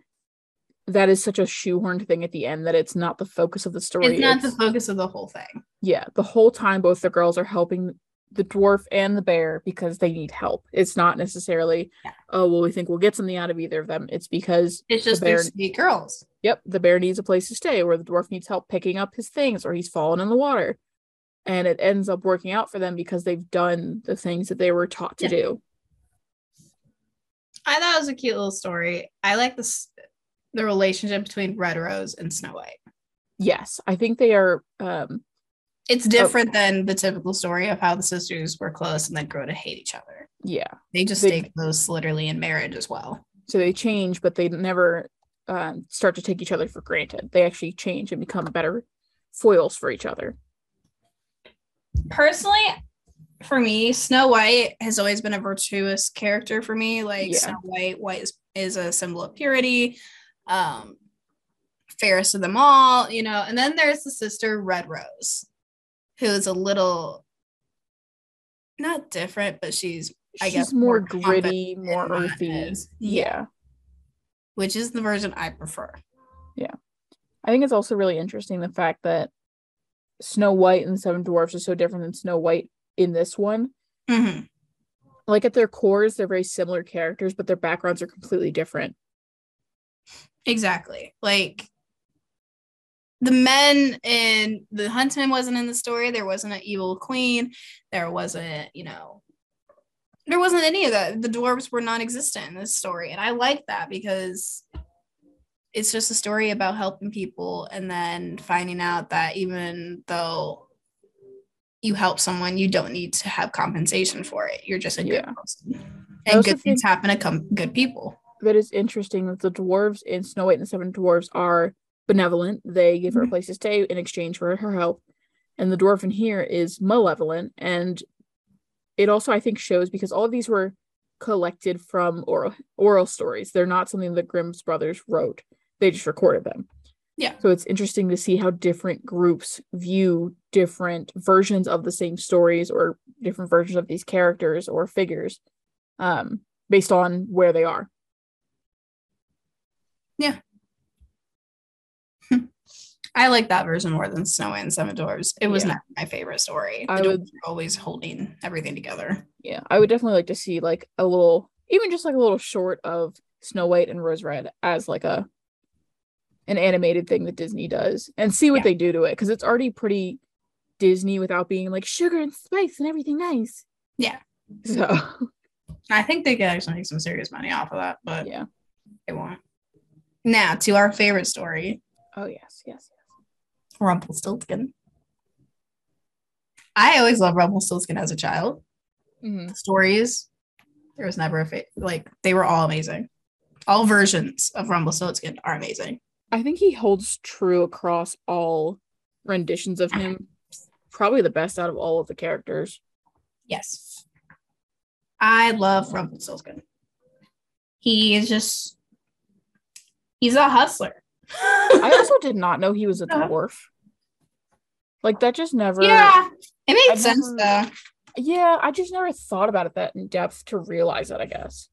that is such a shoehorned thing at the end that it's not the focus of the story It's not the focus of the whole thing. yeah the whole time both the girls are helping the dwarf and the bear because they need help it's not necessarily Yeah. oh well we think we'll get something out of either of them it's because It's just the they're bear sweet girls. Yep, the bear needs a place to stay, or the dwarf needs help picking up his things, or he's fallen in the water. And it ends up working out for them because they've done the things that they were taught to Yeah. do. I thought it was a cute little story. I like this the relationship between Red Rose and Snow White. Yes, I think they are. Um, It's different than the typical story of how the sisters were close and then grow to hate each other. yeah, They just They- stay close literally in marriage as well. so they change, but they never um, start to take each other for granted. They actually change and become better foils for each other. Personally, for me, Snow White has always been a virtuous character for me. Like Yeah. Snow White, white is, is a symbol of purity, um, fairest of them all, you know. And then there's the sister Red Rose, who is a little not different, but she's I She's guess, more more gritty, more earthy. Yeah. which is the version I prefer. Yeah. I think it's also really interesting the fact that Snow White and the Seven Dwarfs are so different than Snow White in this one. Mhm. like at their cores they're very similar characters but their backgrounds are completely different Exactly. Like the men in the huntsman wasn't in the story. There wasn't an evil queen. There wasn't, you know, there wasn't any of that. The dwarves were non-existent in this story. And I like that because it's just a story about helping people and then finding out that even though you help someone, you don't need to have compensation for it. You're just a good Yeah. person. And good things happen to come good people. that is interesting that the dwarves in snow white and the seven dwarves are benevolent. They give her a Mhm. place to stay in exchange for her help. And the dwarf in here is malevolent. And it also i think shows because all of these were collected from oral oral stories. They're not something the grimm's brothers wrote. They just recorded them. Yeah. so it's interesting to see how different groups view different versions of the same stories or different versions of these characters or figures um based on where they are I like that version more than Snow White and Seven Dwarfs. It was Yeah. not my favorite story. I The would- dwarves always holding everything together. yeah i would definitely like to see like a little even just like a little short of snow white and rose red as like a an animated thing that disney does and see what Yeah. they do to it because it's already pretty disney without being like sugar and spice and everything nice Yeah. so I think they could actually make some serious money off of that, but yeah they won't. Now to our favorite story, oh yes yes Rumpelstiltskin. I always loved Rumpelstiltskin as a child. Mhm. The stories, there was never a fa- like they were all amazing. All versions of Rumpelstiltskin are amazing. i think he holds true across all renditions of him probably the best out of all of the characters Yes. I love Rumpelstiltskin. He is just he's a hustler. i also did not know he was a Uh-huh. dwarf like that just never yeah. It made I've sense never- though. Yeah, I just never thought about it that in depth to realize it. I guess.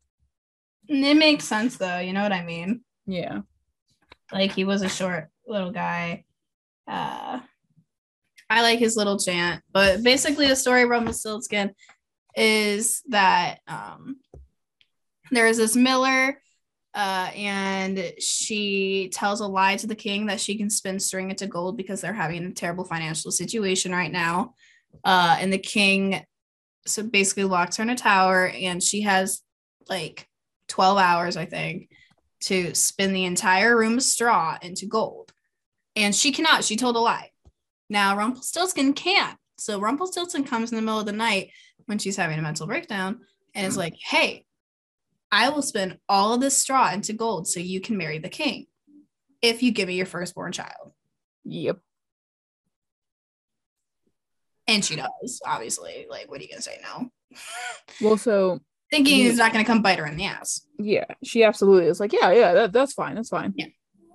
It makes sense though, you know what I mean? Yeah. Like he was a short little guy. Uh I like his little chant, but basically the story of Rumpelstiltskin is that um there is this miller uh and she tells a lie to the king that she can spin string into gold because they're having a terrible financial situation right now. Uh and the king so basically locks her in a tower and she has like 12 hours, I think, to spin the entire room of straw into gold. And she cannot. She told a lie. Now Rumpelstiltskin can. So Rumpelstiltskin comes in the middle of the night when she's having a mental breakdown and is like, hey, I will spin all of this straw into gold so you can marry the king if you give me your firstborn child. Yep. And she does, obviously. Like, what are you going to say no? Well, so Thinking Yeah. it's not going to come bite her in the ass. yeah, she absolutely is like, yeah, yeah, that, that's fine. That's fine. Yeah.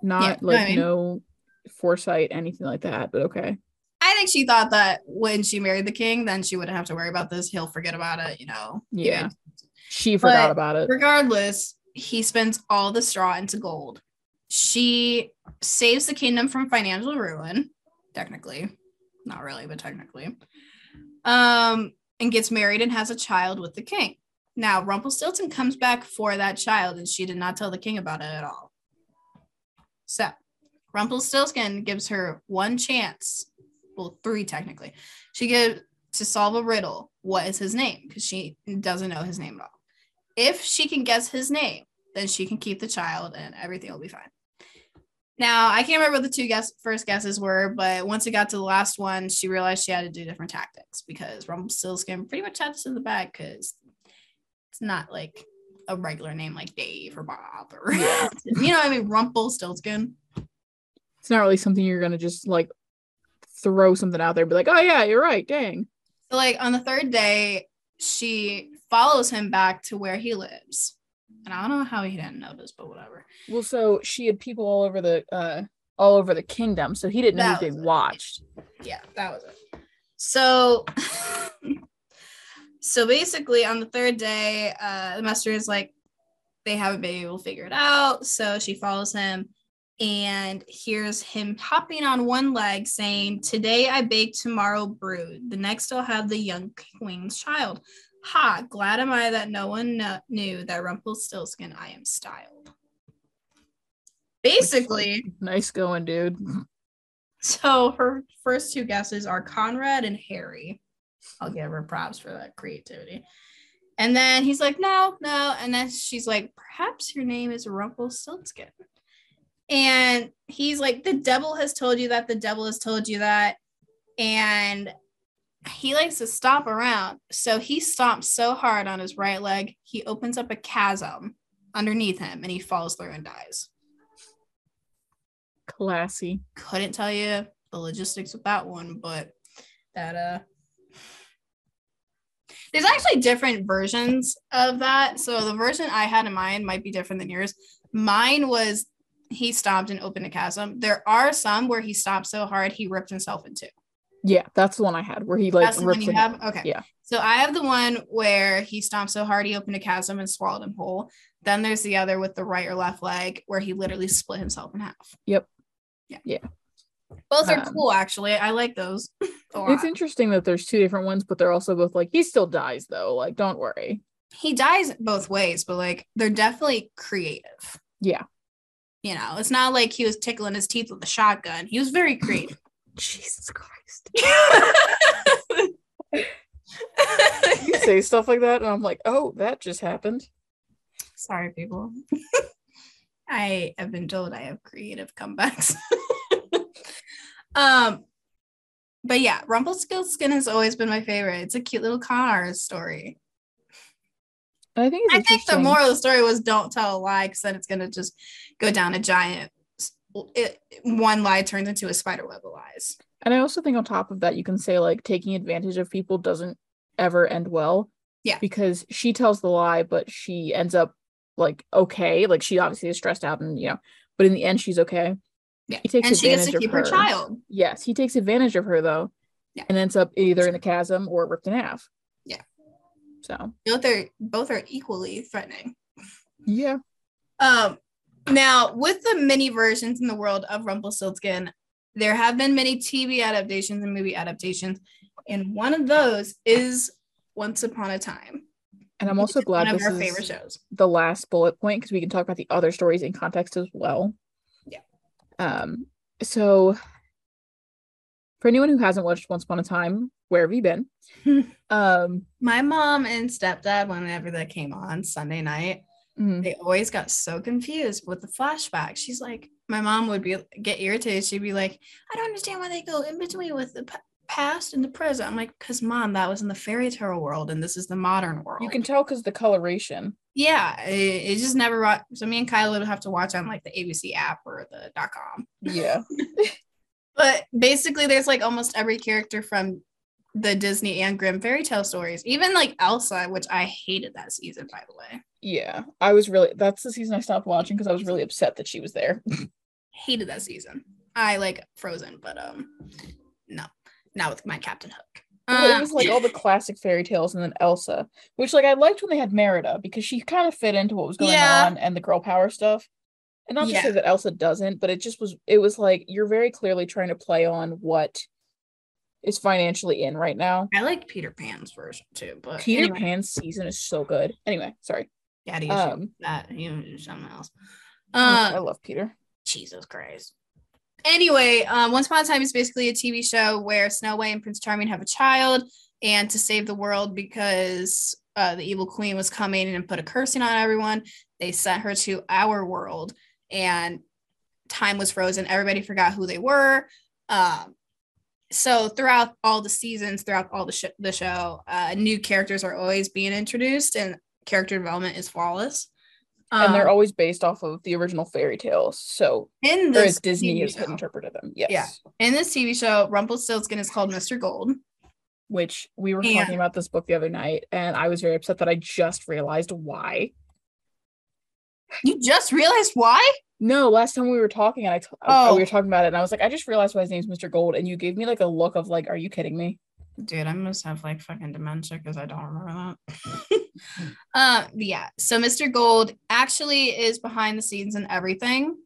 Not Yeah, like I mean- no foresight, anything like that, but okay. I I think she thought that when she married the king, then she wouldn't have to worry about this. He'll forget about it, you know. Yeah. She forgot But about it. Regardless, he spends all the straw into gold. She saves the kingdom from financial ruin, technically. Not really, but technically. Um, and gets married and has a child with the king. Now, Rumpelstiltskin comes back for that child, and she did not tell the king about it at all. So, Rumpelstiltskin gives her one chance, well, three technically. She gives to solve a riddle. What is his name? Because she doesn't know his name at all. If she can guess his name, then she can keep the child, and everything will be fine. Now, I can't remember what the two guess first guesses were, but once it got to the last one, she realized she had to do different tactics because Rumpelstiltskin pretty much had this in the bag because it's not like a regular name like Dave or Bob or Yeah. you know what I mean Rumpelstiltskin. It's not really something you're gonna just like throw something out there and be like, oh yeah, you're right. Dang. So like on the third day, she follows him back to where he lives. And I don't know how he didn't notice, but whatever. Well, so she had people all over the uh all over the kingdom, so he didn't know That who they it. watched. yeah, that was it. So, so basically, on the third day, uh, the master is like, they haven't been able to figure it out. So she follows him and hears him hopping on one leg, saying, "Today I bake, tomorrow brood. The next I'll have the young queen's child." Ha! Glad am I that no one knew that Rumpelstiltskin I am styled. Basically, Nice going, dude. so her first two guesses are Conrad and Harry. I'll give her props for that creativity. And then he's like, no, no. And then she's like, perhaps your name is Rumpelstiltskin. And he's like, the devil has told you that. The devil has told you that. And he likes to stomp around. So he stomps so hard on his right leg, he opens up a chasm underneath him and he falls through and dies Classy. couldn't tell you the logistics of that one, but that uh there's actually different versions of that. So the version I had in mind might be different than yours. Mine was he stopped and opened a chasm. There are some where he stopped so hard he ripped himself in two. Yeah, that's the one I had where he like That's the one you have? Okay. Yeah. So I have the one where he stomped so hard he opened a chasm and swallowed him whole. Then there's the other with the right or left leg where he literally split himself in half. Yep. Yeah. Yeah. Both are Um, cool, actually. I like those. It's interesting that there's two different ones, but they're also both like he still dies though. Like, don't worry. he dies both ways, but like they're definitely creative. Yeah. You know, it's not like he was tickling his teeth with a shotgun. He was very creative. Jesus Christ. You say stuff like that, and I'm like, oh, that just happened. Sorry, people. I have been told I have creative comebacks. um, but yeah, Rumpelstiltskin has always been my favorite. It's a cute little con artist story. I think I think the moral of the story was don't tell a lie because then it's gonna just go down a giant. It, one lie turns into a spider web of lies. And I also think on top of that, you can say like taking advantage of people doesn't ever end well. Yeah. Because she tells the lie, but she ends up like okay. Like she obviously is stressed out and you know, but in the end she's okay. Yeah, He takes and she gets to keep her. her. child. Yes, he takes advantage of her though. Yeah. And ends up either in the chasm or ripped in half. Yeah. So Both are both are equally threatening. yeah. Um, now with the many versions in the world of Rumpelstiltskin, there have been many TV adaptations and movie adaptations, and one of those is Once Upon a Time. And I'm also glad one of this our is favorite shows. the last bullet point because we can talk about the other stories in context as well. Yeah. Um, so for anyone who hasn't watched Once Upon a Time, where have you been? um, My mom and stepdad, whenever that came on Sunday night, mm, they always got so confused with the flashback. She's like, my mom would be get irritated. She'd be like, I don't understand why they go in between with the p- past and the present. I'm like, because mom, that was in the fairy tale world, and this is the modern world. you can tell because the coloration. yeah, it, it just never. wa- So me and Kyle would have to watch on like the ABC app or the dot com. Yeah. But basically, there's like almost every character from the Disney and Grimm fairy tale stories. Even like Elsa, which I hated that season, by the way. Yeah. I was really that's the season I stopped watching because I was really upset that she was there. hated that season. I like Frozen, but um, no. not with my Captain Hook. Well, it Um, was like all the classic fairy tales and then Elsa, which like I liked when they had Merida because she kind of fit into what was going Yeah. on and the girl power stuff. And not to Yeah. say that Elsa doesn't, but it just was it was like you're very clearly trying to play on what is financially in right now. I like Peter Pan's version too, but Peter anyway, Pan's season is so good. Anyway, sorry. Yeah, do Um, that? You do something else. I Uh, love Peter. Jesus Christ. Anyway, um, Once Upon a Time is basically a TV show where Snow White and Prince Charming have a child, and to save the world because uh, the evil queen was coming and put a cursing on everyone, they sent her to our world, and time was frozen. Everybody forgot who they were. Um, so throughout all the seasons, throughout all the, sh- the show, uh, new characters are always being introduced, and character development is flawless. and they're Um, always based off of the original fairy tales. So in this Disney TV has show. interpreted them. Yes. Yeah. in this TV show, Rumpelstiltskin is called Mr. Gold. Which we were And- talking about this book the other night, and I was very upset that I just realized why. You just realized why? No, last time we were talking, and I t- Oh. we were talking about it, and I was like, I just realized why his name's Mr. Gold, and you gave me like a look of like, are you kidding me? Dude, I must have like fucking dementia because I don't remember that. uh, yeah. So Mr. Gold actually is behind the scenes and everything.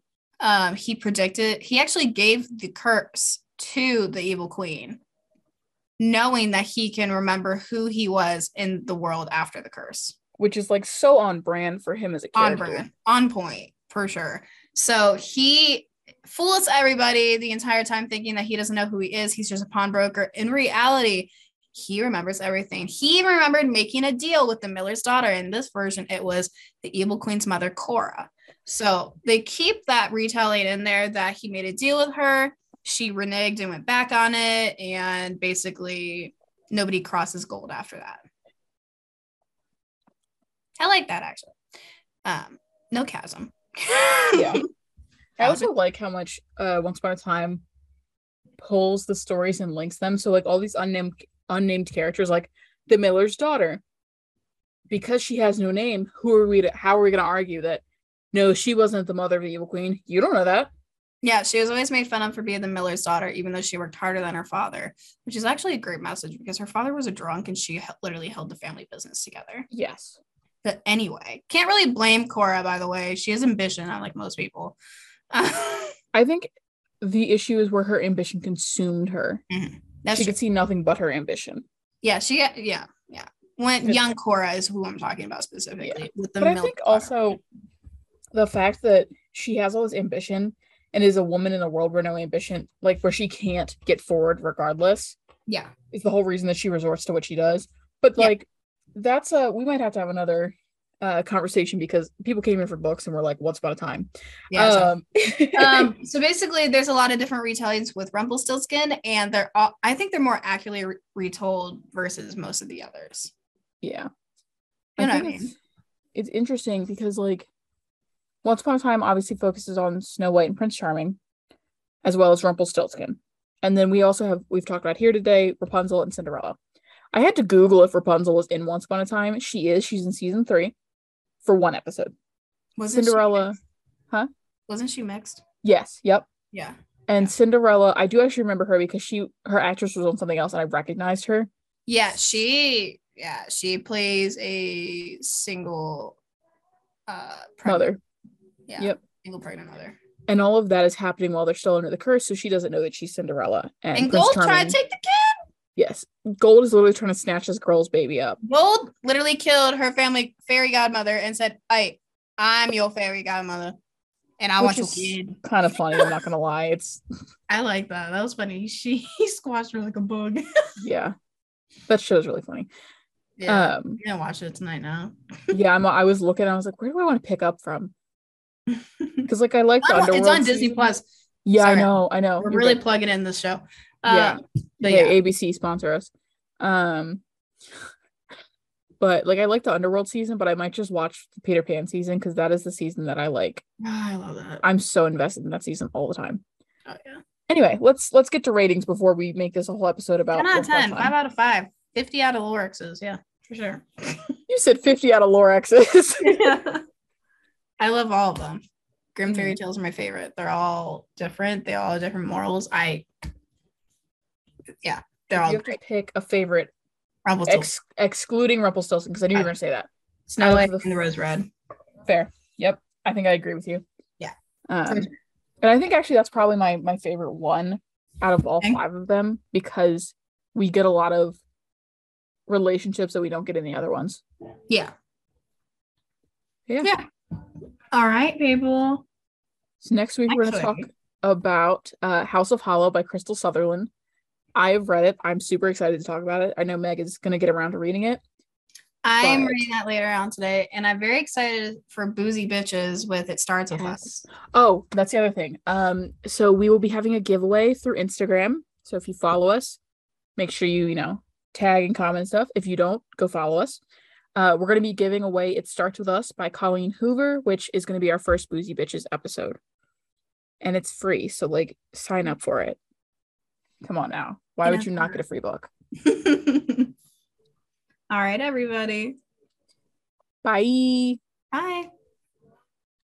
Um, he predicted. He actually gave the curse to the evil queen, knowing that he can remember who he was in the world after the curse. Which is like so on brand for him as a on character. brand, on point for sure. So he fools everybody the entire time thinking that he doesn't know who he is. He's just a pawnbroker. In reality, he remembers everything. He remembered making a deal with the Miller's daughter. In this version, it was the evil queen's mother, Cora. So they keep that retelling in there that he made a deal with her. She reneged and went back on it. And basically, nobody crosses gold after that. I like that actually. Um, no chasm. Yeah. I also like how much uh Once Upon a Time pulls the stories and links them. So like all these unnamed unnamed characters, like the Miller's daughter, because she has no name, who are we to how are we gonna argue that no, she wasn't the mother of the evil queen? You don't know that. Yeah, she was always made fun of for being the miller's daughter, even though she worked harder than her father, which is actually a great message because her father was a drunk and she he- literally held the family business together. Yes. But anyway, can't really blame Cora, by the way. She has ambition, unlike most people. I think the issue is where her ambition consumed her. Mm-hmm. That's she true. could see nothing but her ambition. Yeah, she, yeah, yeah. When young Cora is who I'm talking about specifically. Yeah. With the but I think also the fact that she has all this ambition and is a woman in a world where no ambition, like where she can't get forward regardless, yeah, is the whole reason that she resorts to what she does. But Yeah. like that's a we might have to have another uh conversation because people came in for books and were like, What's about a time? yeah. so- um, um, so basically, there's a lot of different retellings with Rumpelstiltskin, and they're all, I think they're more accurately re- retold versus most of the others. yeah. You know what I mean? It's, it's interesting because like Once Upon a Time obviously focuses on Snow White and Prince Charming, as well as Rumpelstiltskin. And then we also have we've talked about here today Rapunzel and Cinderella. I had to Google if Rapunzel was in Once Upon a Time. She is. She's in season three for one episode. Wasn't Cinderella. She, wasn't she mixed? Yes. Yep. Yeah. And Cinderella, I do actually remember her because she her actress was on something else and I recognized her. Yeah, she yeah, she plays a single uh pregnant- Mother. Yeah. Yep. Single pregnant mother. And all of that is happening while they're still under the curse, so she doesn't know that she's Cinderella. And, And, Gold tried to take the kid. Yes. Gold is literally trying to snatch this girl's baby up. Gold literally killed her family fairy godmother and said, Hey, I'm your fairy godmother. And I Which want your kid. Kind of funny, I'm not gonna lie. It's I like that. That was funny. She he squashed her like a bug. yeah. That show's really funny. yeah. Um You're gonna watch it tonight now. yeah, I'm I was looking, I was like, where do I want to pick up from? Because like I like the it's on Disney. Plus. Yeah, Sorry. I know, I know. We're You're really good. plugging in this show. Yeah. Um, but yeah, yeah. ABC sponsor us. Um but like I like the underworld season, but I might just watch the Peter Pan season because that is the season that I like. Ah, I love that. I'm so invested in that season all the time. Oh, yeah. Anyway, let's let's get to ratings before we make this a whole episode about 10 out of Once Upon a 10, 5 out of 5, 50 out of Lorex's. Yeah, for sure. You said 50 out of Lorex's. I love all of them. Grimm fairy tales are my favorite. They're all different. They all have different morals. I, yeah, They're all you have great. to pick a favorite, ex- excluding Rumpelstiltskin, because I knew you were going to say that. Snow White, the- and the Rose Red. Fair. Yep. I think I agree with you. Yeah. Um, and. I think actually that's probably my my favorite one out of all five of them because we get a lot of relationships that we don't get in the other ones. Yeah. Yeah. Yeah. All right, people. So next week we're going to talk about uh, House of Hollow by Krystal Sutherland. I have read it. I'm super excited to talk about it. I know Meg is going to get around to reading it. I'm But- reading that later on today, and I'm very excited for Boozy Bitches with It Starts With Yes. Us. Oh, that's the other thing. Um, so we will be having a giveaway through Instagram. So if you follow us, make sure you, you know, tag and comment stuff. If you don't, go follow us. Uh, we're gonna be giving away It Starts With Us by Colleen Hoover, which is gonna be our first Boozy Bitches episode. And it's free, so like sign up for it. Come on now. Why Sign would you not get a free book? All right, everybody. Bye. Bye.